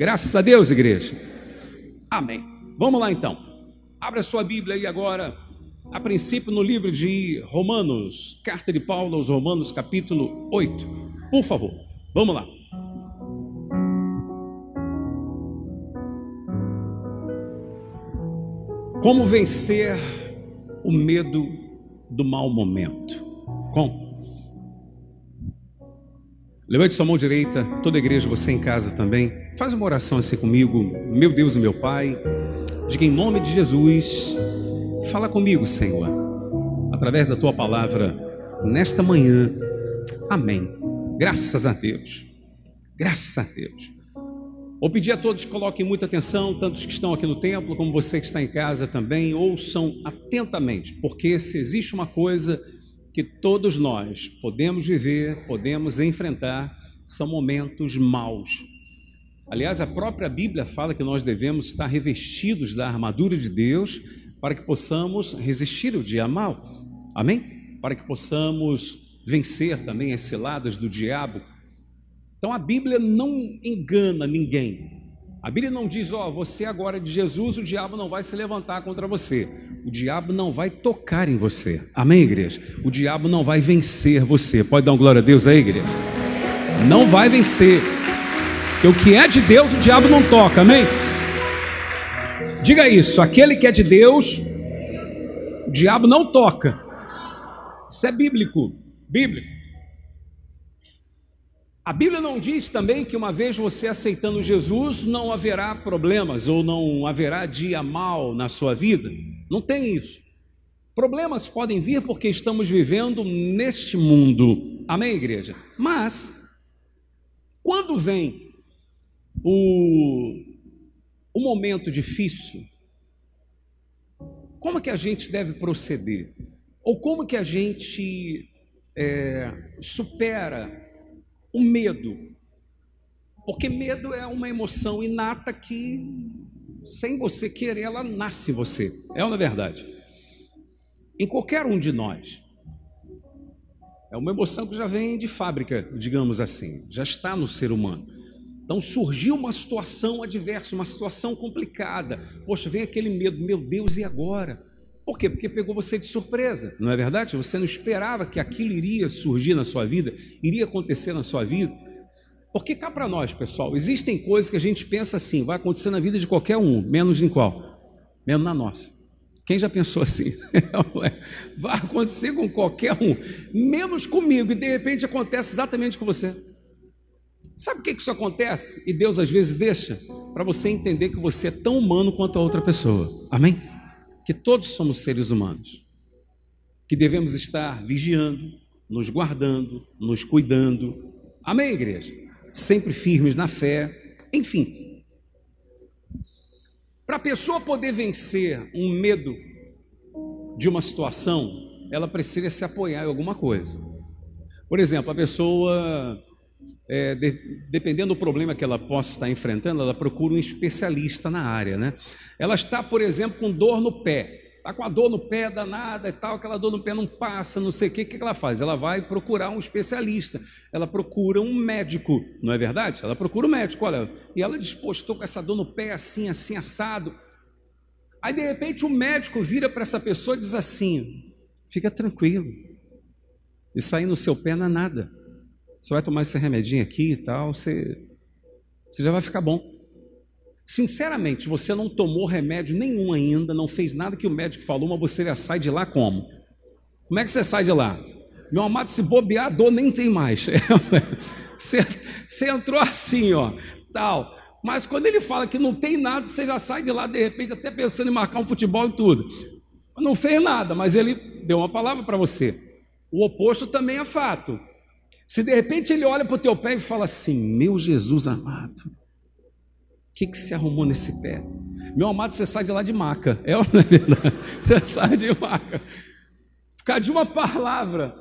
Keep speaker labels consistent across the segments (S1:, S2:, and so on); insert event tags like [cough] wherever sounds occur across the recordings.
S1: Graças a Deus, igreja. Amém. Vamos lá então. Abra sua Bíblia aí agora, a princípio no livro de Romanos, carta de Paulo aos Romanos, capítulo 8. Por favor, vamos lá. Como vencer o medo do mau momento? Como? Levante sua mão direita, toda a igreja, você em casa também. Faz uma oração assim comigo, meu Deus e meu Pai. Diga em nome de Jesus, fala comigo, Senhor, através da tua palavra, nesta manhã. Amém. Graças a Deus. Graças a Deus. Vou pedir a todos que coloquem muita atenção, tantos que estão aqui no templo, como você que está em casa também, ouçam atentamente, porque se existe uma coisa que todos nós podemos viver, podemos enfrentar, são momentos maus. Aliás, a própria Bíblia fala que nós devemos estar revestidos da armadura de Deus para que possamos resistir o dia mal. Amém? Para que possamos vencer também as ciladas do diabo então a Bíblia não engana ninguém. A Bíblia não diz, ó, oh, você agora é de Jesus, o diabo não vai se levantar contra você. O diabo não vai tocar em você. Amém, igreja? O diabo não vai vencer você. Pode dar uma glória a Deus aí, igreja? Não vai vencer. Porque o que é de Deus, o diabo não toca. Amém? Diga isso, aquele que é de Deus, o diabo não toca. Isso é bíblico. Bíblico. A Bíblia não diz também que uma vez você aceitando Jesus, não haverá problemas ou não haverá dia mal na sua vida. Não tem isso. Problemas podem vir porque estamos vivendo neste mundo. Amém, igreja? Mas, quando vem o, o momento difícil, como que a gente deve proceder? Ou como que a gente é, supera o medo. Porque medo é uma emoção inata que, sem você querer, ela nasce em você. É uma verdade. Em qualquer um de nós. É uma emoção que já vem de fábrica, digamos assim, já está no ser humano. Então surgiu uma situação adversa, uma situação complicada. Poxa, vem aquele medo, meu Deus, e agora? Por quê? Porque pegou você de surpresa, não é verdade? Você não esperava que aquilo iria surgir na sua vida, iria acontecer na sua vida. Porque cá para nós, pessoal, existem coisas que a gente pensa assim, vai acontecer na vida de qualquer um, menos em qual? Menos na nossa. Quem já pensou assim? [laughs] vai acontecer com qualquer um, menos comigo, e de repente acontece exatamente com você. Sabe por que isso acontece? E Deus às vezes deixa para você entender que você é tão humano quanto a outra pessoa. Amém? que todos somos seres humanos, que devemos estar vigiando, nos guardando, nos cuidando. Amém, igreja? Sempre firmes na fé, enfim. Para a pessoa poder vencer um medo de uma situação, ela precisa se apoiar em alguma coisa. Por exemplo, a pessoa é, de, dependendo do problema que ela possa estar enfrentando, ela procura um especialista na área, né? Ela está, por exemplo, com dor no pé, está com a dor no pé danada e tal, aquela dor no pé não passa, não sei o que, o que ela faz? Ela vai procurar um especialista, ela procura um médico, não é verdade? Ela procura um médico, olha, e ela diz, pô, estou com essa dor no pé assim, assim, assado. Aí, de repente, o médico vira para essa pessoa e diz assim, fica tranquilo, isso aí no seu pé não é nada. Você vai tomar esse remedinho aqui e tal, você, você já vai ficar bom. Sinceramente, você não tomou remédio nenhum ainda, não fez nada que o médico falou, mas você já sai de lá como? Como é que você sai de lá? Meu amado, se bobear, a dor nem tem mais. [laughs] Você, você entrou assim, ó, tal. Mas quando ele fala que não tem nada, você já sai de lá, de repente, até pensando em marcar um futebol e tudo. Não fez nada, mas ele deu uma palavra para você. O oposto também é fato. Se de repente ele olha para o teu pé e fala assim: Meu Jesus amado, o que, que você arrumou nesse pé? Meu amado, você sai de lá de maca. É ou [laughs] não é verdade? Você sai de maca. Por causa de uma palavra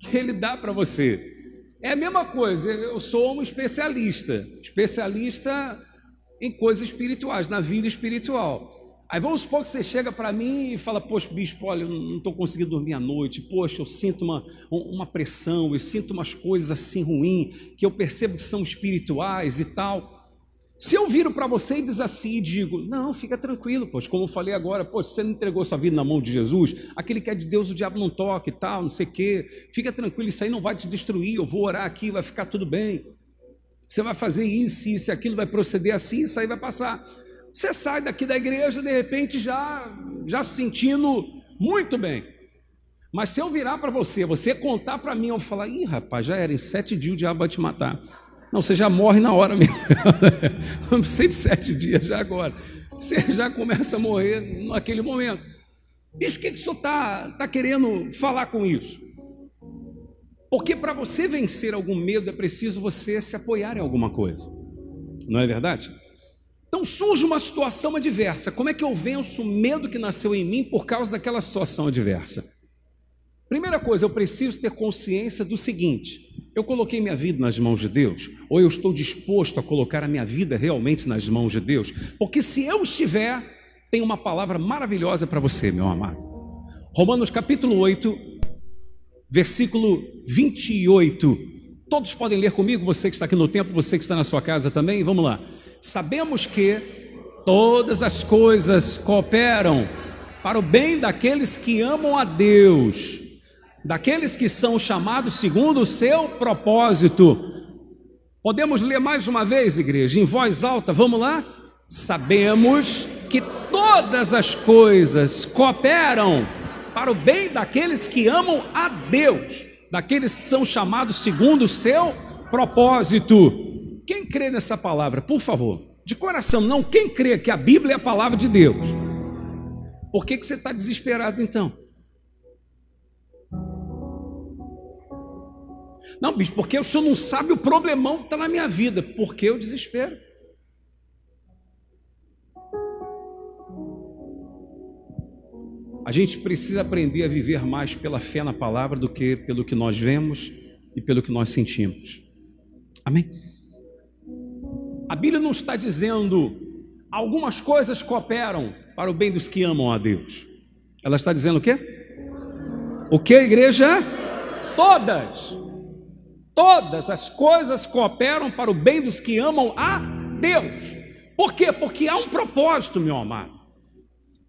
S1: que ele dá para você. É a mesma coisa, eu sou um especialista, especialista em coisas espirituais, na vida espiritual. Aí vamos supor que você chega para mim e fala, poxa, bispo, olha, eu não estou conseguindo dormir à noite, poxa, eu sinto uma, uma pressão, eu sinto umas coisas assim ruins, que eu percebo que são espirituais e tal. Se eu viro para você e diz assim e digo, não, fica tranquilo, pois, como eu falei agora, pois, você não entregou sua vida na mão de Jesus, aquele que é de Deus, o diabo não toca e tal, não sei o quê, fica tranquilo, isso aí não vai te destruir, eu vou orar aqui, vai ficar tudo bem. Você vai fazer isso, isso, aquilo, vai proceder assim, isso aí vai passar. Você sai daqui da igreja, de repente, já, já se sentindo muito bem. Mas se eu virar para você, você contar para mim, eu falar, ih, rapaz, já era, em sete dias o diabo vai te matar. Não, você já morre na hora [laughs] mesmo. 107 dias já agora. Você já começa a morrer naquele momento. Isso o que, que o senhor está tá querendo falar com isso? Porque para você vencer algum medo é preciso você se apoiar em alguma coisa. Não é verdade? Então surge uma situação adversa. Como é que eu venço o medo que nasceu em mim por causa daquela situação adversa? Primeira coisa, eu preciso ter consciência do seguinte: eu coloquei minha vida nas mãos de Deus, ou eu estou disposto a colocar a minha vida realmente nas mãos de Deus? Porque se eu estiver, tem uma palavra maravilhosa para você, meu amado. Romanos capítulo 8, versículo 28. Todos podem ler comigo, você que está aqui no templo, você que está na sua casa também, vamos lá. Sabemos que todas as coisas cooperam para o bem daqueles que amam a Deus daqueles que são chamados segundo o seu propósito. Podemos ler mais uma vez, igreja, em voz alta, vamos lá? Sabemos que todas as coisas cooperam para o bem daqueles que amam a Deus, daqueles que são chamados segundo o seu propósito. Quem crê nessa palavra, por favor, de coração, não quem crê que a Bíblia é a palavra de Deus. Por que, que você está desesperado então? Não, bicho, porque o senhor não sabe o problemão que está na minha vida. Por que o desespero? A gente precisa aprender a viver mais pela fé na palavra do que pelo que nós vemos e pelo que nós sentimos. Amém? A Bíblia não está dizendo algumas coisas cooperam para o bem dos que amam a Deus. Ela está dizendo o quê? O que, igreja? Todas. Todas as coisas cooperam para o bem dos que amam a Deus. Por quê? Porque há um propósito, meu amado.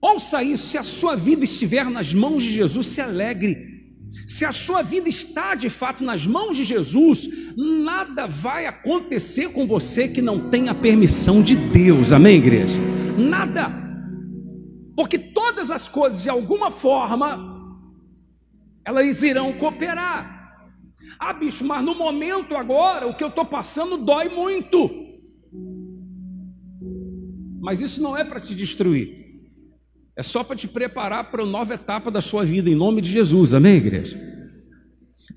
S1: Ouça isso: se a sua vida estiver nas mãos de Jesus, se alegre. Se a sua vida está de fato nas mãos de Jesus, nada vai acontecer com você que não tenha permissão de Deus, amém, igreja? Nada, porque todas as coisas, de alguma forma, elas irão cooperar. Ah, bicho, mas no momento agora, o que eu estou passando dói muito. Mas isso não é para te destruir. É só para te preparar para a nova etapa da sua vida, em nome de Jesus. Amém, igreja?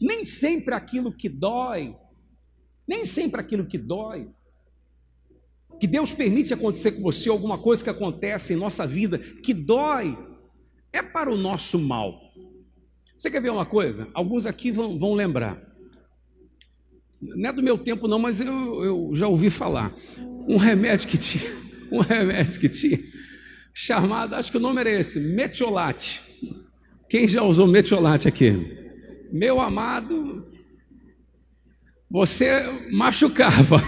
S1: Nem sempre aquilo que dói, nem sempre aquilo que dói, que Deus permite acontecer com você, alguma coisa que acontece em nossa vida, que dói, é para o nosso mal. Você quer ver uma coisa? Alguns aqui vão, vão lembrar. Não é do meu tempo, não, mas eu, eu já ouvi falar. Um remédio que tinha, [laughs] um remédio que tinha, chamado, acho que o nome era esse, metiolate. Quem já usou metiolate aqui? Meu amado, você machucava,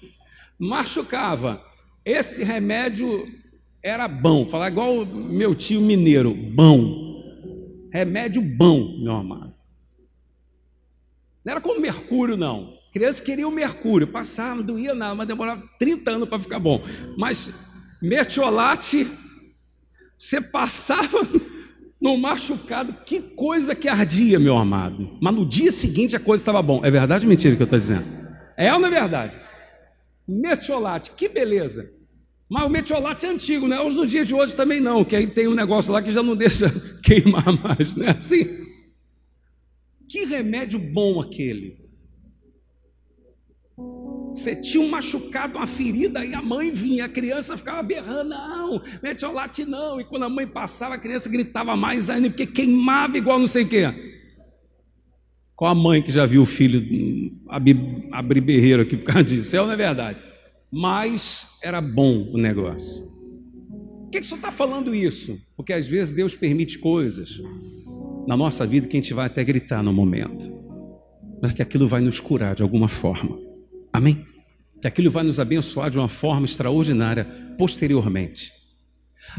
S1: [laughs] machucava. Esse remédio era bom, falar igual meu tio mineiro, bom. Remédio bom, meu amado. Não era como mercúrio, não. Criança queria o mercúrio, passava, não doía nada, mas demorava 30 anos para ficar bom. Mas mertiolate, você passava [laughs] no machucado, que coisa que ardia, meu amado. Mas no dia seguinte a coisa estava bom. É verdade ou mentira que eu estou dizendo? É ou não é verdade? Mertiolate, que beleza. Mas o metiolate é antigo, não é os do dia de hoje também não, que aí tem um negócio lá que já não [laughs] deixa queimar mais, não é assim? Que remédio bom aquele. Você tinha um machucado, uma ferida, e a mãe vinha, a criança ficava berrando, não, metiolate não. E quando a mãe passava, a criança gritava mais ainda, porque queimava igual não sei o quê. Qual a mãe que já viu o filho abrir, abrir berreiro aqui por causa disso? É ou não é verdade? Mas era bom o negócio. Por que, que o senhor está falando isso? Porque às vezes Deus permite coisas na nossa vida que a gente vai até gritar no momento, mas que aquilo vai nos curar de alguma forma. Amém? que aquilo vai nos abençoar de uma forma extraordinária posteriormente.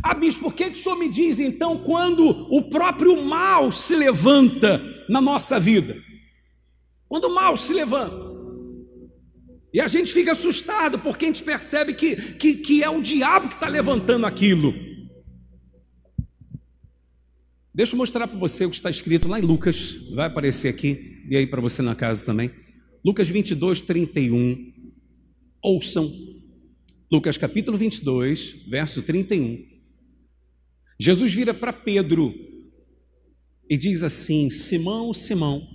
S1: Ah, bispo, por que, que o senhor me diz então quando o próprio mal se levanta na nossa vida? Quando o mal se levanta. E a gente fica assustado porque a gente percebe que, que, que é o diabo que está levantando aquilo. Deixa eu mostrar para você o que está escrito lá em Lucas, vai aparecer aqui, e aí para você na casa também. Lucas 22, 31. Ouçam. Lucas capítulo 22, verso 31. Jesus vira para Pedro e diz assim: Simão, Simão,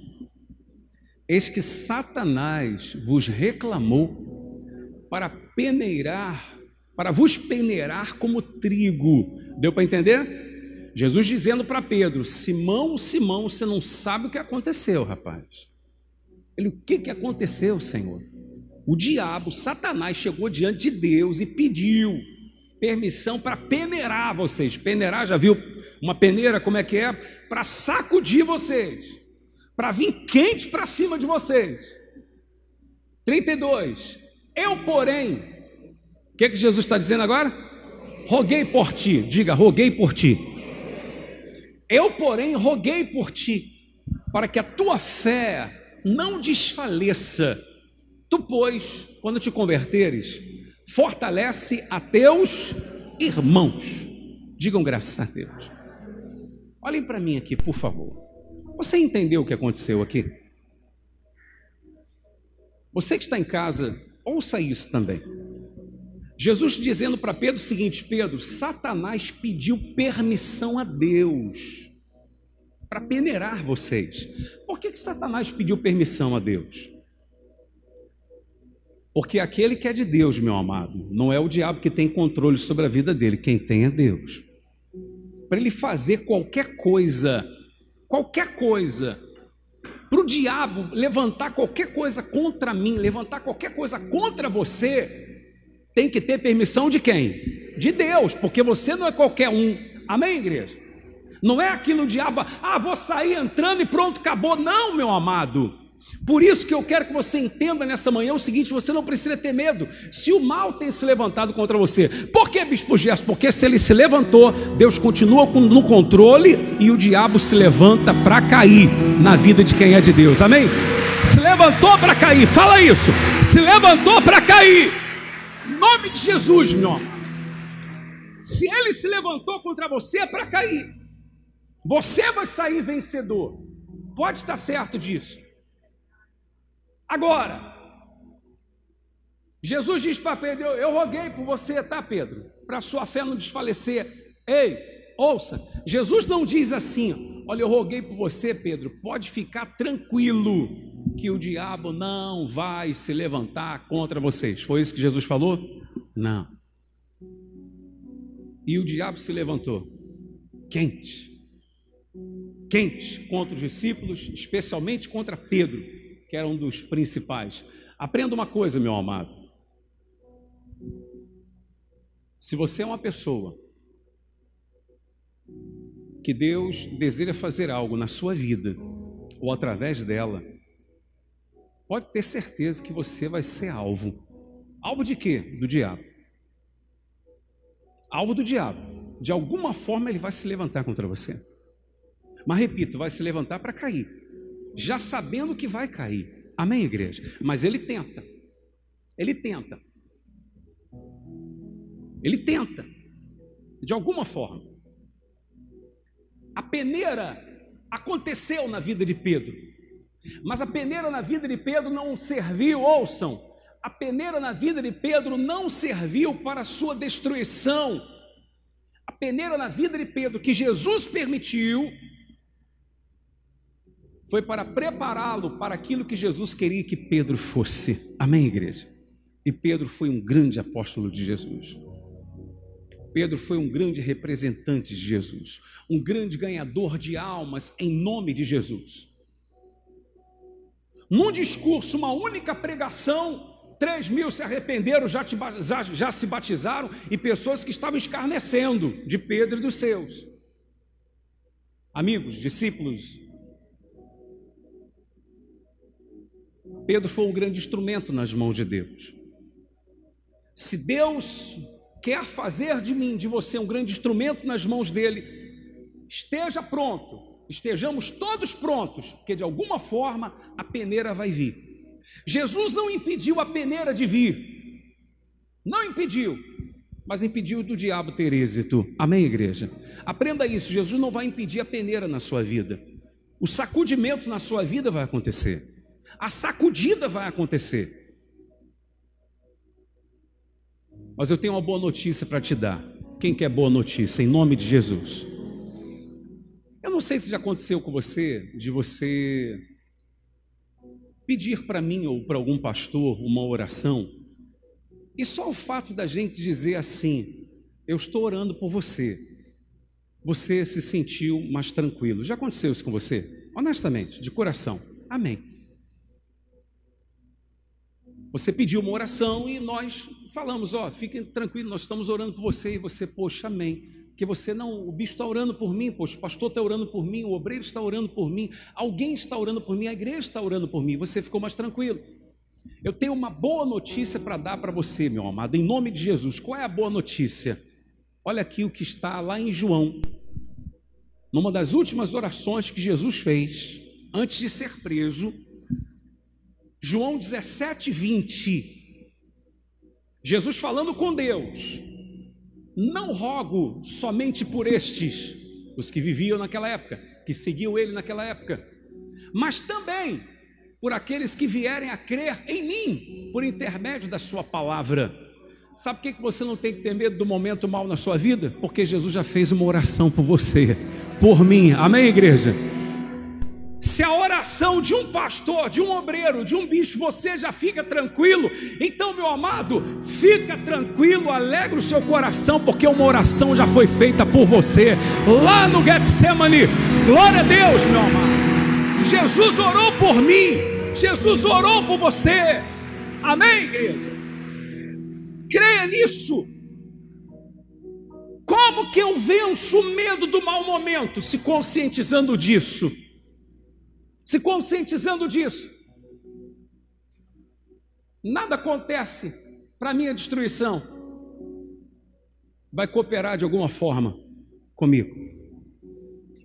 S1: eis que Satanás vos reclamou para peneirar, para vos peneirar como trigo. Deu para entender? Jesus dizendo para Pedro: Simão, Simão, você não sabe o que aconteceu, rapaz. Ele, o que, que aconteceu, Senhor? O diabo, Satanás, chegou diante de Deus e pediu permissão para peneirar vocês. Peneirar, já viu uma peneira como é que é? Para sacudir vocês, para vir quente para cima de vocês. 32. Eu, porém, o que, que Jesus está dizendo agora? Roguei por ti, diga, roguei por ti eu, porém, roguei por ti, para que a tua fé não desfaleça. Tu, pois, quando te converteres, fortalece a teus irmãos. Digam graças a Deus. Olhem para mim aqui, por favor. Você entendeu o que aconteceu aqui? Você que está em casa, ouça isso também. Jesus dizendo para Pedro o seguinte: Pedro, Satanás pediu permissão a Deus para peneirar vocês. Por que, que Satanás pediu permissão a Deus? Porque aquele que é de Deus, meu amado, não é o diabo que tem controle sobre a vida dele, quem tem é Deus. Para ele fazer qualquer coisa, qualquer coisa, para o diabo levantar qualquer coisa contra mim, levantar qualquer coisa contra você, tem que ter permissão de quem? De Deus, porque você não é qualquer um. Amém, igreja? Não é aquilo diabo, ah, vou sair entrando e pronto, acabou. Não, meu amado. Por isso que eu quero que você entenda nessa manhã o seguinte: você não precisa ter medo. Se o mal tem se levantado contra você, por que, Bispo Gerson? Porque se ele se levantou, Deus continua no controle e o diabo se levanta para cair na vida de quem é de Deus. Amém? Se levantou para cair, fala isso. Se levantou para cair nome de Jesus, meu amado. Se ele se levantou contra você é para cair. Você vai sair vencedor. Pode estar certo disso. Agora, Jesus diz para Pedro: eu, eu roguei por você, tá, Pedro? Para sua fé não desfalecer. Ei, ouça, Jesus não diz assim: olha, eu roguei por você, Pedro, pode ficar tranquilo que o diabo não vai se levantar contra vocês. Foi isso que Jesus falou? Não. E o diabo se levantou, quente, quente contra os discípulos, especialmente contra Pedro, que era um dos principais. Aprenda uma coisa, meu amado. Se você é uma pessoa que Deus deseja fazer algo na sua vida, ou através dela, pode ter certeza que você vai ser alvo. Alvo de quê? Do diabo. Alvo do diabo. De alguma forma ele vai se levantar contra você. Mas repito, vai se levantar para cair, já sabendo que vai cair. Amém, igreja? Mas ele tenta. Ele tenta. Ele tenta. De alguma forma. A peneira aconteceu na vida de Pedro. Mas a peneira na vida de Pedro não serviu, ouçam, a peneira na vida de Pedro não serviu para sua destruição. A peneira na vida de Pedro que Jesus permitiu foi para prepará-lo para aquilo que Jesus queria que Pedro fosse. Amém, igreja? E Pedro foi um grande apóstolo de Jesus. Pedro foi um grande representante de Jesus, um grande ganhador de almas em nome de Jesus. Num discurso, uma única pregação, 3 mil se arrependeram, já, te, já, já se batizaram, e pessoas que estavam escarnecendo de Pedro e dos seus. Amigos, discípulos, Pedro foi um grande instrumento nas mãos de Deus. Se Deus quer fazer de mim, de você, um grande instrumento nas mãos dele, esteja pronto, estejamos todos prontos, porque de alguma forma a peneira vai vir. Jesus não impediu a peneira de vir, não impediu, mas impediu do diabo ter êxito. Amém, igreja? Aprenda isso: Jesus não vai impedir a peneira na sua vida, o sacudimento na sua vida vai acontecer, a sacudida vai acontecer. Mas eu tenho uma boa notícia para te dar. Quem quer boa notícia? Em nome de Jesus. Eu não sei se já aconteceu com você, de você pedir para mim ou para algum pastor uma oração, e só o fato da gente dizer assim: Eu estou orando por você, você se sentiu mais tranquilo. Já aconteceu isso com você? Honestamente, de coração. Amém. Você pediu uma oração e nós falamos, ó, fiquem tranquilos, nós estamos orando por você e você, poxa, amém. Porque você não, o bicho está orando por mim, poxa, o pastor está orando por mim, o obreiro está orando por mim, alguém está orando por mim, a igreja está orando por mim, você ficou mais tranquilo. Eu tenho uma boa notícia para dar para você, meu amado, em nome de Jesus. Qual é a boa notícia? Olha aqui o que está lá em João, numa das últimas orações que Jesus fez, antes de ser preso, João 17, 20. Jesus falando com Deus: Não rogo somente por estes, os que viviam naquela época, que seguiam ele naquela época, mas também por aqueles que vierem a crer em mim, por intermédio da Sua palavra. Sabe por que você não tem que ter medo do momento mal na sua vida? Porque Jesus já fez uma oração por você, por mim. Amém, igreja? Se a oração de um pastor, de um obreiro, de um bicho, você já fica tranquilo, então, meu amado, fica tranquilo, alegra o seu coração, porque uma oração já foi feita por você lá no Getsemane. Glória a Deus, meu amado. Jesus orou por mim, Jesus orou por você. Amém, igreja? Creia nisso. Como que eu venço o medo do mau momento? Se conscientizando disso se conscientizando disso. Nada acontece para minha destruição. Vai cooperar de alguma forma comigo.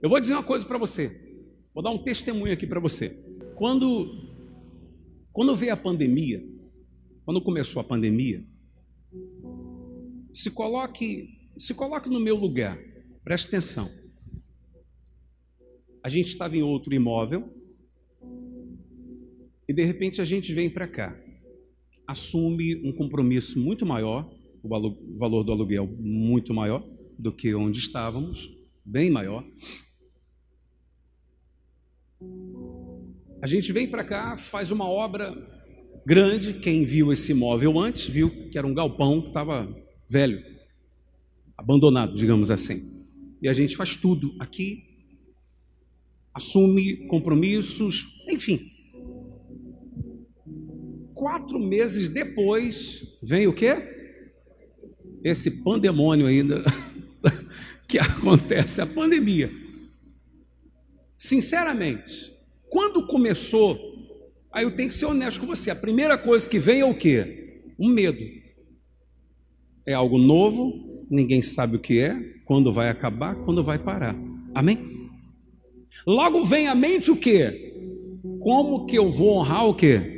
S1: Eu vou dizer uma coisa para você. Vou dar um testemunho aqui para você. Quando quando veio a pandemia, quando começou a pandemia, se coloque, se coloque no meu lugar. Preste atenção. A gente estava em outro imóvel, e de repente a gente vem para cá, assume um compromisso muito maior, o valor do aluguel muito maior do que onde estávamos, bem maior. A gente vem para cá, faz uma obra grande. Quem viu esse imóvel antes viu que era um galpão que estava velho, abandonado, digamos assim. E a gente faz tudo aqui, assume compromissos, enfim, quatro meses depois, vem o quê? Esse pandemônio ainda [laughs] que acontece, a pandemia. Sinceramente, quando começou, aí eu tenho que ser honesto com você, a primeira coisa que vem é o quê? Um medo. É algo novo, ninguém sabe o que é, quando vai acabar, quando vai parar. Amém? Logo vem à mente o quê? Como que eu vou honrar o quê?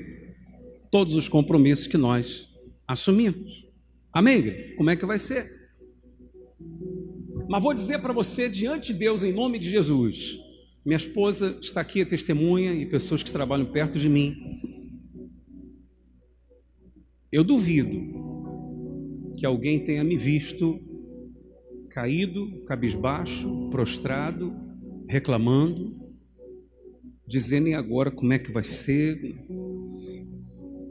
S1: Todos os compromissos que nós assumimos. Amém? Como é que vai ser? Mas vou dizer para você, diante de Deus, em nome de Jesus, minha esposa está aqui, a testemunha, e pessoas que trabalham perto de mim. Eu duvido que alguém tenha me visto caído, cabisbaixo, prostrado, reclamando, dizendo e agora como é que vai ser,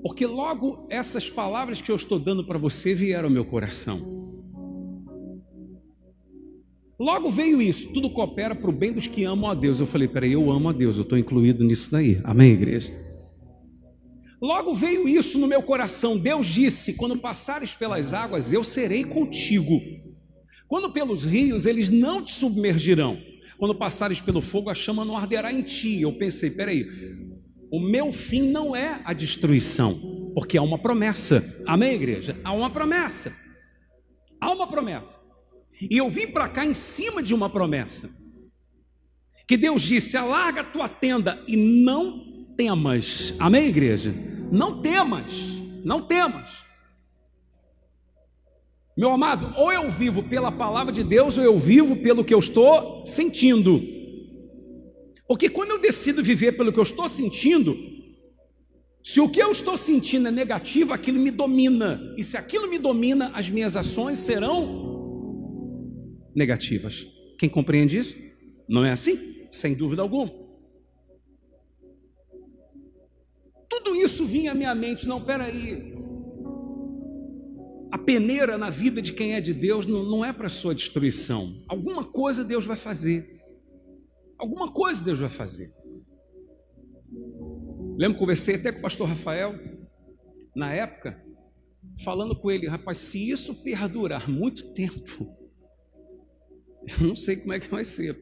S1: porque logo essas palavras que eu estou dando para você vieram ao meu coração. Logo veio isso, tudo coopera para o bem dos que amam a Deus. Eu falei, peraí, eu amo a Deus, eu estou incluído nisso daí. Amém, igreja? Logo veio isso no meu coração. Deus disse: quando passares pelas águas, eu serei contigo. Quando pelos rios, eles não te submergirão. Quando passares pelo fogo, a chama não arderá em ti. Eu pensei, peraí, o meu fim não é a destruição, Porque há uma promessa. Amém, igreja? Há uma promessa. Há uma promessa. E eu vim para cá em cima de uma promessa. Que Deus disse: alarga a tua tenda e não temas. Amém, igreja? Não temas. Não temas. Meu amado, ou eu vivo pela palavra de Deus, ou eu vivo pelo que eu estou sentindo. Porque quando eu decido viver pelo que eu estou sentindo, se o que eu estou sentindo é negativo, aquilo me domina. E se aquilo me domina, as minhas ações serão negativas. Quem compreende isso? Não é assim? Sem dúvida alguma. Tudo isso vinha à minha mente, não, peraí, a peneira na vida de quem é de Deus não, não é para sua destruição. Alguma coisa Deus vai fazer. Alguma coisa Deus vai fazer. Lembro, conversei até com o pastor Rafael, na época, falando com ele, rapaz, se isso perdurar muito tempo, [laughs] eu não sei como é que vai ser.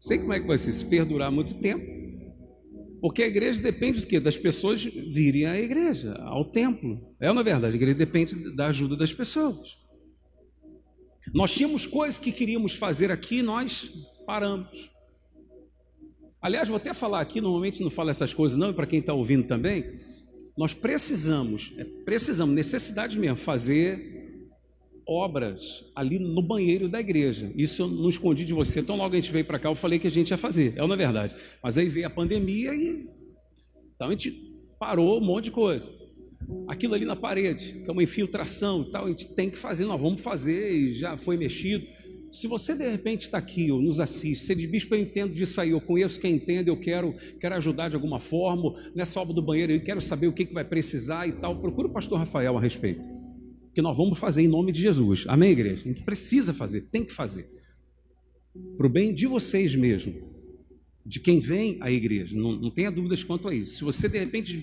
S1: Sei como é que vai ser, se perdurar muito tempo. Porque a igreja depende do quê? Das pessoas virem à igreja, ao templo. É uma verdade, a igreja depende da ajuda das pessoas. Nós tínhamos coisas que queríamos fazer aqui, nós paramos. Aliás, vou até falar aqui, normalmente não falo essas coisas não, e para quem está ouvindo também, nós precisamos, é, precisamos, necessidade mesmo, fazer obras ali no banheiro da igreja. Isso eu não escondi de você. Então, logo a gente veio para cá, eu falei que a gente ia fazer. É uma verdade. Mas aí veio a pandemia e. Então a gente parou um monte de coisa. Aquilo ali na parede, que é uma infiltração e tal, a gente tem que fazer, nós vamos fazer e já foi mexido. Se você de repente está aqui ou nos assiste, você diz, bispo, eu entendo disso aí, eu conheço quem entende, eu quero, quero ajudar de alguma forma, nessa obra do banheiro, eu quero saber o que, que vai precisar e tal, procura o pastor Rafael a respeito que nós vamos fazer em nome de Jesus. Amém, igreja? A gente precisa fazer, tem que fazer. Para o bem de vocês mesmo, de quem vem à igreja, não, não tenha dúvidas quanto a isso. Se você de repente,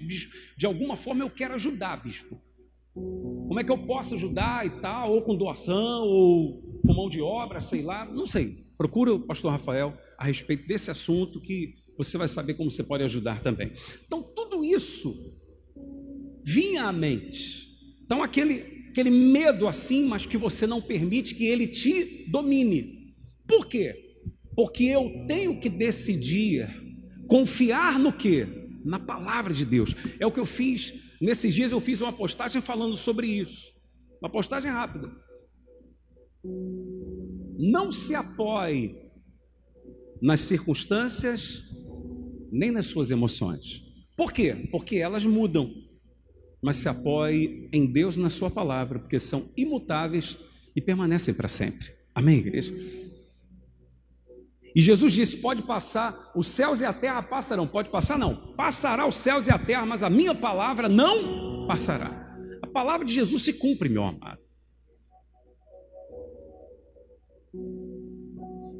S1: de alguma forma eu quero ajudar, bispo. Como é que eu posso ajudar e tal, ou com doação, ou com mão de obra, sei lá, não sei. Procura o pastor Rafael a respeito desse assunto que você vai saber como você pode ajudar também. Então, tudo isso vinha à mente. Então, aquele aquele medo assim, mas que você não permite que ele te domine. Por quê? Porque eu tenho que decidir confiar no quê? Na palavra de Deus. É o que eu fiz nesses dias eu fiz uma postagem falando sobre isso. Uma postagem rápida. Não se apoie nas circunstâncias nem nas suas emoções. Por quê? Porque elas mudam mas se apoie em Deus na Sua palavra, porque são imutáveis e permanecem para sempre. Amém, igreja? E Jesus disse: pode passar, os céus e a terra passarão. Pode passar? Não. Passará os céus e a terra, mas a minha palavra não passará. A palavra de Jesus se cumpre, meu amado.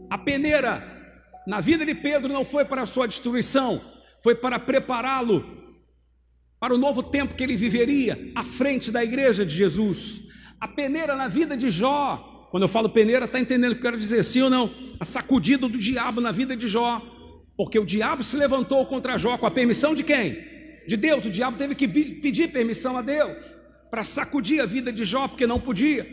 S1: A peneira na vida de Pedro não foi para a sua destruição, foi para prepará-lo para o novo tempo que ele viveria à frente da igreja de Jesus. A peneira na vida de Jó, quando eu falo peneira, está entendendo o que eu quero dizer, sim ou não? A sacudida do diabo na vida de Jó, porque o diabo se levantou contra Jó com a permissão de quem? De Deus. O diabo teve que pedir permissão a Deus para sacudir a vida de Jó, porque não podia.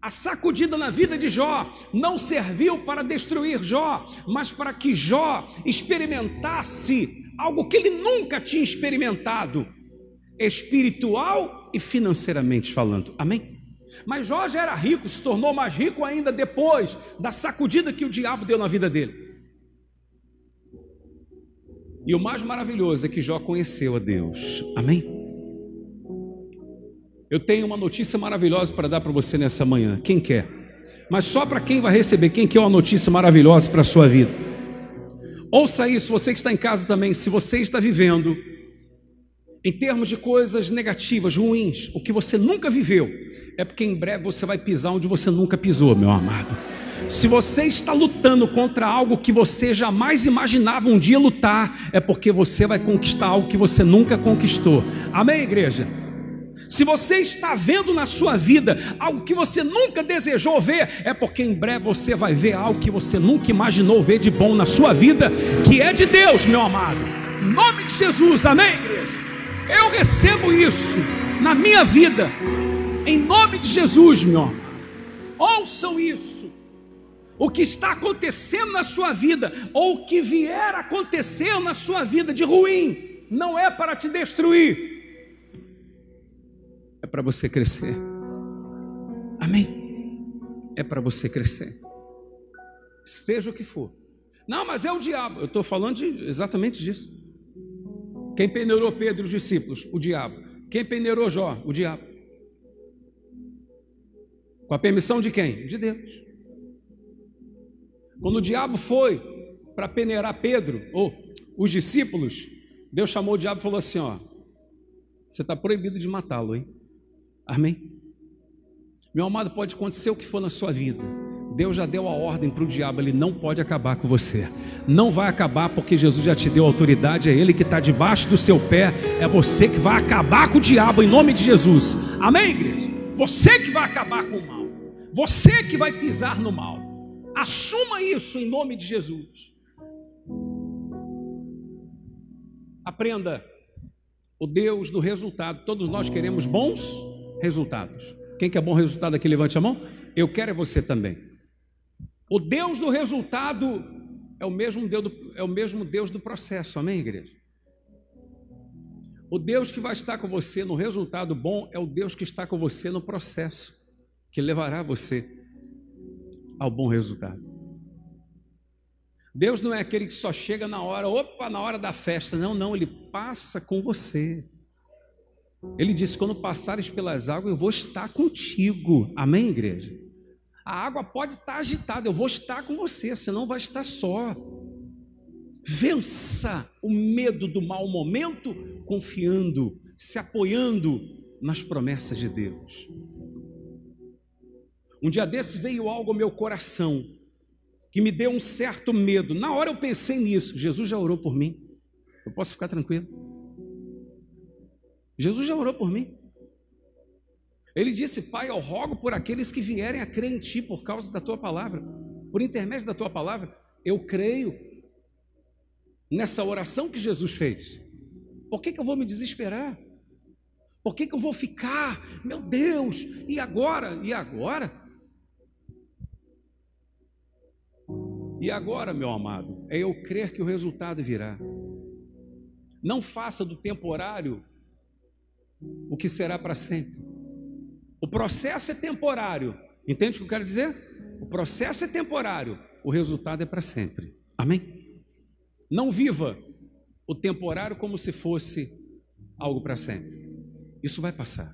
S1: A sacudida na vida de Jó não serviu para destruir Jó, mas para que Jó experimentasse algo que ele nunca tinha experimentado, espiritual e financeiramente falando. Amém? Mas Jó já era rico, se tornou mais rico ainda depois da sacudida que o diabo deu na vida dele. E o mais maravilhoso é que Jó conheceu a Deus. Amém? Eu tenho uma notícia maravilhosa para dar para você nessa manhã. Quem quer? Mas só para quem vai receber. Quem quer uma notícia maravilhosa para a sua vida? Ouça isso, você que está em casa também, se você está vivendo em termos de coisas negativas, ruins, o que você nunca viveu, é porque em breve você vai pisar onde você nunca pisou, meu amado. Se você está lutando contra algo que você jamais imaginava um dia lutar, é porque você vai conquistar algo que você nunca conquistou. Amém, igreja? Se você está vendo na sua vida algo que você nunca desejou ver, é porque em breve você vai ver algo que você nunca imaginou ver de bom na sua vida, que é de Deus, meu amado. Em nome de Jesus, amém, igreja? Eu recebo isso na minha vida, em nome de Jesus, meu irmão. Ouçam isso. O que está acontecendo na sua vida, ou o que vier a acontecer na sua vida de ruim, não é para te destruir, é para você crescer. Amém? É para você crescer, seja o que for. Não, mas é o diabo. Eu estou falando de, exatamente disso. Quem peneirou Pedro e os discípulos? O diabo. Quem peneirou Jó? O diabo. Com a permissão de quem? De Deus. Quando o diabo foi para peneirar Pedro, ou os discípulos, Deus chamou o diabo e falou assim: Ó, você está proibido de matá-lo, hein? Amém? Meu amado, pode acontecer o que for na sua vida. Deus já deu a ordem para o diabo, ele não pode acabar com você. Não vai acabar porque Jesus já te deu autoridade, é ele que está debaixo do seu pé, é você que vai acabar com o diabo em nome de Jesus. Amém, igreja? Você que vai acabar com o mal, você que vai pisar no mal. Assuma isso em nome de Jesus. Aprenda o Deus do resultado. Todos nós queremos bons resultados. Quem quer bom resultado aqui, levante a mão. Eu quero é você também. O Deus do resultado é o mesmo Deus do, é o mesmo Deus do processo, amém, igreja? O Deus que vai estar com você no resultado bom é o Deus que está com você no processo, que levará você ao bom resultado. Deus não é aquele que só chega na hora, opa, na hora da festa. Não, não, ele passa com você. Ele disse: quando passares pelas águas, eu vou estar contigo. Amém, igreja? A água pode estar agitada, eu vou estar com você, você não vai estar só. Vença o medo do mau momento, confiando, se apoiando nas promessas de Deus. Um dia desse veio algo ao meu coração que me deu um certo medo. Na hora eu pensei nisso. Jesus já orou por mim. Eu posso ficar tranquilo. Jesus já orou por mim. Ele disse: Pai, eu rogo por aqueles que vierem a crer em Ti por causa da Tua palavra, por intermédio da Tua palavra. Eu creio nessa oração que Jesus fez. Por que, que eu vou me desesperar? Por que, que eu vou ficar? Meu Deus, e agora? E agora? E agora, meu amado, é eu crer que o resultado virá. Não faça do temporário o que será para sempre. O processo é temporário. Entende o que eu quero dizer? O processo é temporário, o resultado é para sempre. Amém? Não viva o temporário como se fosse algo para sempre. Isso vai passar.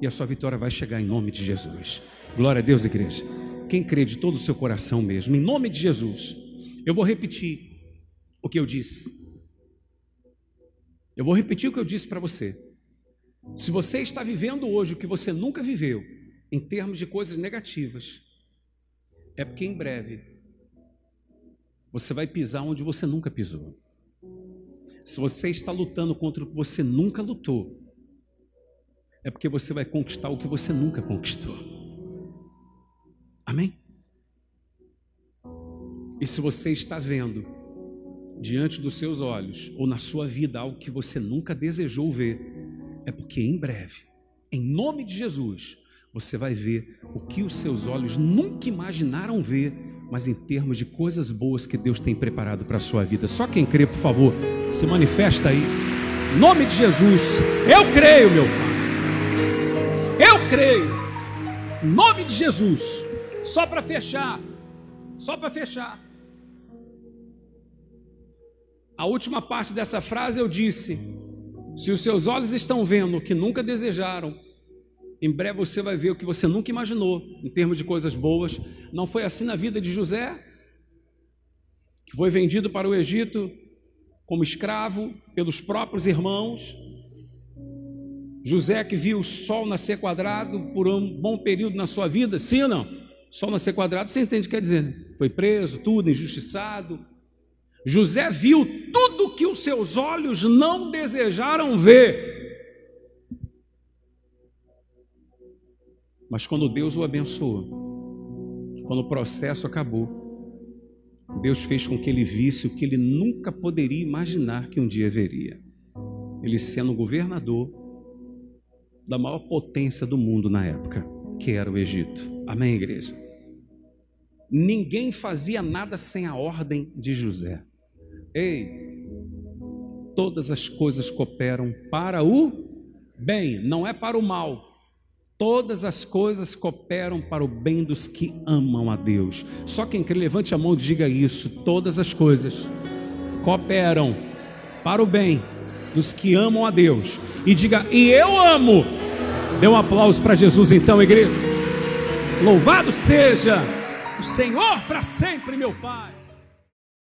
S1: E a sua vitória vai chegar em nome de Jesus. Glória a Deus, igreja. Quem crê de todo o seu coração mesmo, em nome de Jesus. Eu vou repetir o que eu disse. Eu vou repetir o que eu disse para você. Se você está vivendo hoje o que você nunca viveu, em termos de coisas negativas, é porque em breve você vai pisar onde você nunca pisou. Se você está lutando contra o que você nunca lutou, é porque você vai conquistar o que você nunca conquistou. Amém? E se você está vendo diante dos seus olhos ou na sua vida algo que você nunca desejou ver, é porque em breve, em nome de Jesus, você vai ver o que os seus olhos nunca imaginaram ver, mas em termos de coisas boas que Deus tem preparado para a sua vida. Só quem crê, por favor, se manifesta aí. Em nome de Jesus, eu creio, meu Pai. Eu creio. Em nome de Jesus. Só para fechar. Só para fechar. A última parte dessa frase eu disse: se os seus olhos estão vendo o que nunca desejaram, em breve você vai ver o que você nunca imaginou em termos de coisas boas. Não foi assim na vida de José, que foi vendido para o Egito como escravo pelos próprios irmãos. José que viu o sol nascer quadrado por um bom período na sua vida, sim ou não? Sol nascer quadrado, você entende o que quer dizer? Né? Foi preso, tudo, injustiçado, José viu tudo que os seus olhos não desejaram ver. Mas quando Deus o abençoou, quando o processo acabou, Deus fez com que ele visse o que ele nunca poderia imaginar que um dia veria. ele sendo governador da maior potência do mundo na época, que era o Egito. Amém, igreja? Ninguém fazia nada sem a ordem de José. Ei, todas as coisas cooperam para o bem, não é para o mal. Todas as coisas cooperam para o bem dos que amam a Deus. Só quem crê, levante a mão e diga isso. Todas as coisas cooperam para o bem dos que amam a Deus. E diga, e eu amo. Dê um aplauso para Jesus então, igreja. Louvado seja o Senhor para sempre, meu Pai.